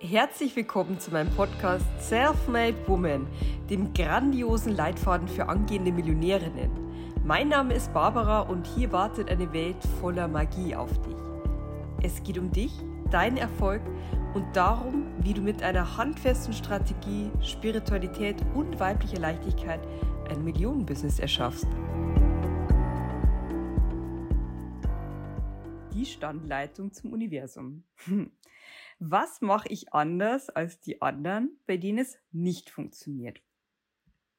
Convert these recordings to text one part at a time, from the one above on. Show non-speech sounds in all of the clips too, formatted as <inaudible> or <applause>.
Herzlich willkommen zu meinem Podcast Self-Made Woman, dem grandiosen Leitfaden für angehende Millionärinnen. Mein Name ist Barbara und hier wartet eine Welt voller Magie auf dich. Es geht um dich, deinen Erfolg und darum, wie du mit einer handfesten Strategie, Spiritualität und weiblicher Leichtigkeit ein Millionenbusiness erschaffst. Die Standleitung zum Universum. <laughs> Was mache ich anders als die anderen, bei denen es nicht funktioniert?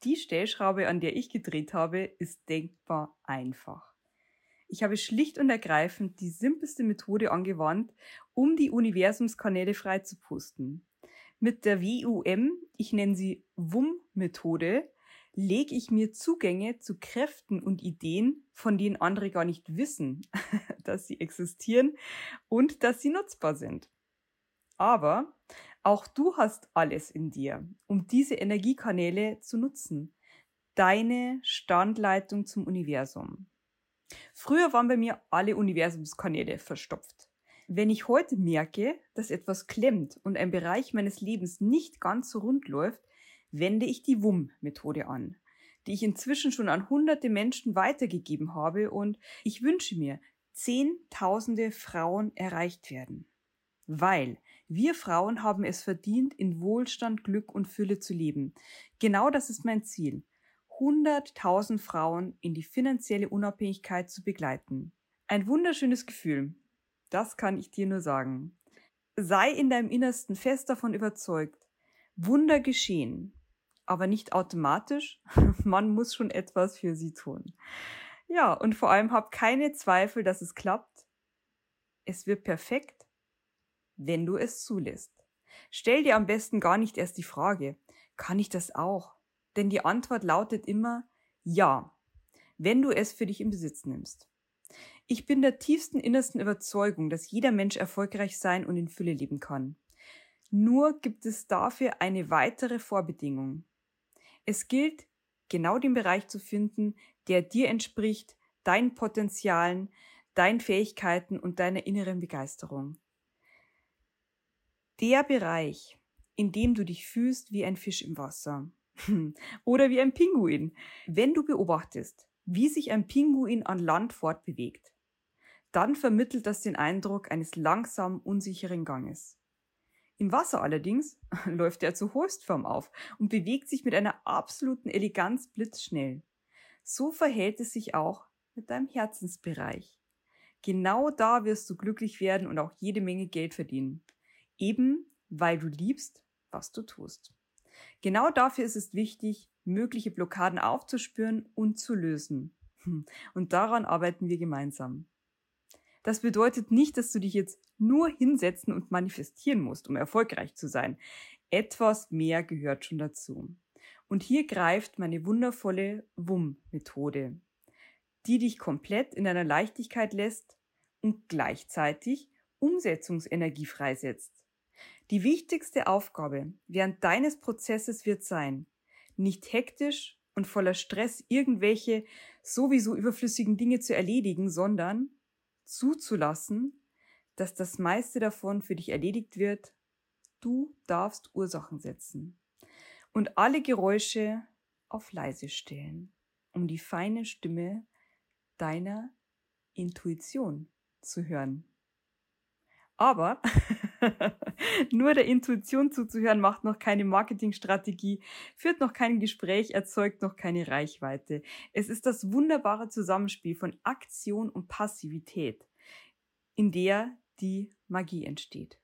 Die Stellschraube, an der ich gedreht habe, ist denkbar einfach. Ich habe schlicht und ergreifend die simpelste Methode angewandt, um die Universumskanäle freizupusten. Mit der WUM, ich nenne sie WUM-Methode, lege ich mir Zugänge zu Kräften und Ideen, von denen andere gar nicht wissen, <laughs> dass sie existieren und dass sie nutzbar sind. Aber auch du hast alles in dir, um diese Energiekanäle zu nutzen. Deine Standleitung zum Universum. Früher waren bei mir alle Universumskanäle verstopft. Wenn ich heute merke, dass etwas klemmt und ein Bereich meines Lebens nicht ganz so rund läuft, wende ich die WUM-Methode an, die ich inzwischen schon an hunderte Menschen weitergegeben habe und ich wünsche mir, zehntausende Frauen erreicht werden. Weil wir Frauen haben es verdient, in Wohlstand, Glück und Fülle zu leben. Genau das ist mein Ziel. 100.000 Frauen in die finanzielle Unabhängigkeit zu begleiten. Ein wunderschönes Gefühl. Das kann ich dir nur sagen. Sei in deinem Innersten fest davon überzeugt. Wunder geschehen. Aber nicht automatisch. <laughs> Man muss schon etwas für sie tun. Ja, und vor allem hab keine Zweifel, dass es klappt. Es wird perfekt wenn du es zulässt. Stell dir am besten gar nicht erst die Frage, kann ich das auch? Denn die Antwort lautet immer ja, wenn du es für dich in Besitz nimmst. Ich bin der tiefsten innersten Überzeugung, dass jeder Mensch erfolgreich sein und in Fülle leben kann. Nur gibt es dafür eine weitere Vorbedingung. Es gilt, genau den Bereich zu finden, der dir entspricht, deinen Potenzialen, deinen Fähigkeiten und deiner inneren Begeisterung. Der Bereich, in dem du dich fühlst wie ein Fisch im Wasser <laughs> oder wie ein Pinguin, wenn du beobachtest, wie sich ein Pinguin an Land fortbewegt, dann vermittelt das den Eindruck eines langsam unsicheren Ganges. Im Wasser allerdings <laughs> läuft er zur Höchstform auf und bewegt sich mit einer absoluten Eleganz blitzschnell. So verhält es sich auch mit deinem Herzensbereich. Genau da wirst du glücklich werden und auch jede Menge Geld verdienen. Eben weil du liebst, was du tust. Genau dafür ist es wichtig, mögliche Blockaden aufzuspüren und zu lösen. Und daran arbeiten wir gemeinsam. Das bedeutet nicht, dass du dich jetzt nur hinsetzen und manifestieren musst, um erfolgreich zu sein. Etwas mehr gehört schon dazu. Und hier greift meine wundervolle WUM-Methode, die dich komplett in deiner Leichtigkeit lässt und gleichzeitig Umsetzungsenergie freisetzt. Die wichtigste Aufgabe während deines Prozesses wird sein, nicht hektisch und voller Stress irgendwelche sowieso überflüssigen Dinge zu erledigen, sondern zuzulassen, dass das meiste davon für dich erledigt wird. Du darfst Ursachen setzen und alle Geräusche auf leise stellen, um die feine Stimme deiner Intuition zu hören. Aber <laughs> <laughs> nur der Intuition zuzuhören macht noch keine Marketingstrategie, führt noch kein Gespräch, erzeugt noch keine Reichweite. Es ist das wunderbare Zusammenspiel von Aktion und Passivität, in der die Magie entsteht.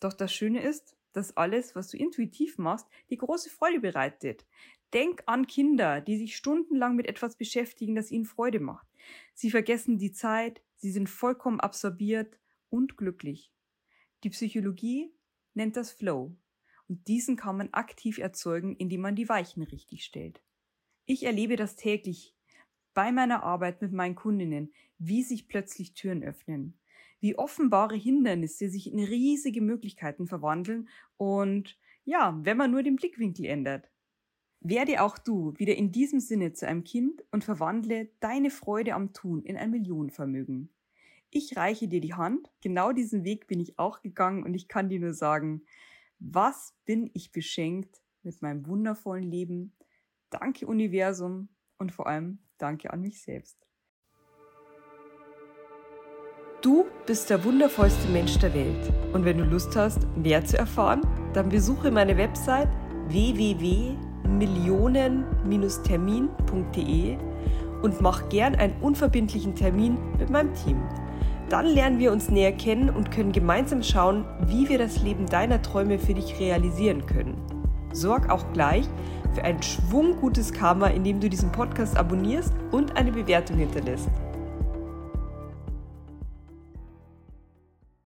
Doch das Schöne ist, dass alles, was du intuitiv machst, die große Freude bereitet. Denk an Kinder, die sich stundenlang mit etwas beschäftigen, das ihnen Freude macht. Sie vergessen die Zeit, sie sind vollkommen absorbiert und glücklich. Die Psychologie nennt das Flow und diesen kann man aktiv erzeugen, indem man die Weichen richtig stellt. Ich erlebe das täglich bei meiner Arbeit mit meinen Kundinnen, wie sich plötzlich Türen öffnen, wie offenbare Hindernisse sich in riesige Möglichkeiten verwandeln und ja, wenn man nur den Blickwinkel ändert. Werde auch du wieder in diesem Sinne zu einem Kind und verwandle deine Freude am Tun in ein Millionenvermögen. Ich reiche dir die Hand. Genau diesen Weg bin ich auch gegangen und ich kann dir nur sagen, was bin ich beschenkt mit meinem wundervollen Leben. Danke Universum und vor allem danke an mich selbst. Du bist der wundervollste Mensch der Welt. Und wenn du Lust hast, mehr zu erfahren, dann besuche meine Website www.millionen-termin.de und mach gern einen unverbindlichen Termin mit meinem Team. Dann lernen wir uns näher kennen und können gemeinsam schauen, wie wir das Leben deiner Träume für dich realisieren können. Sorg auch gleich für ein schwunggutes Karma, indem du diesen Podcast abonnierst und eine Bewertung hinterlässt.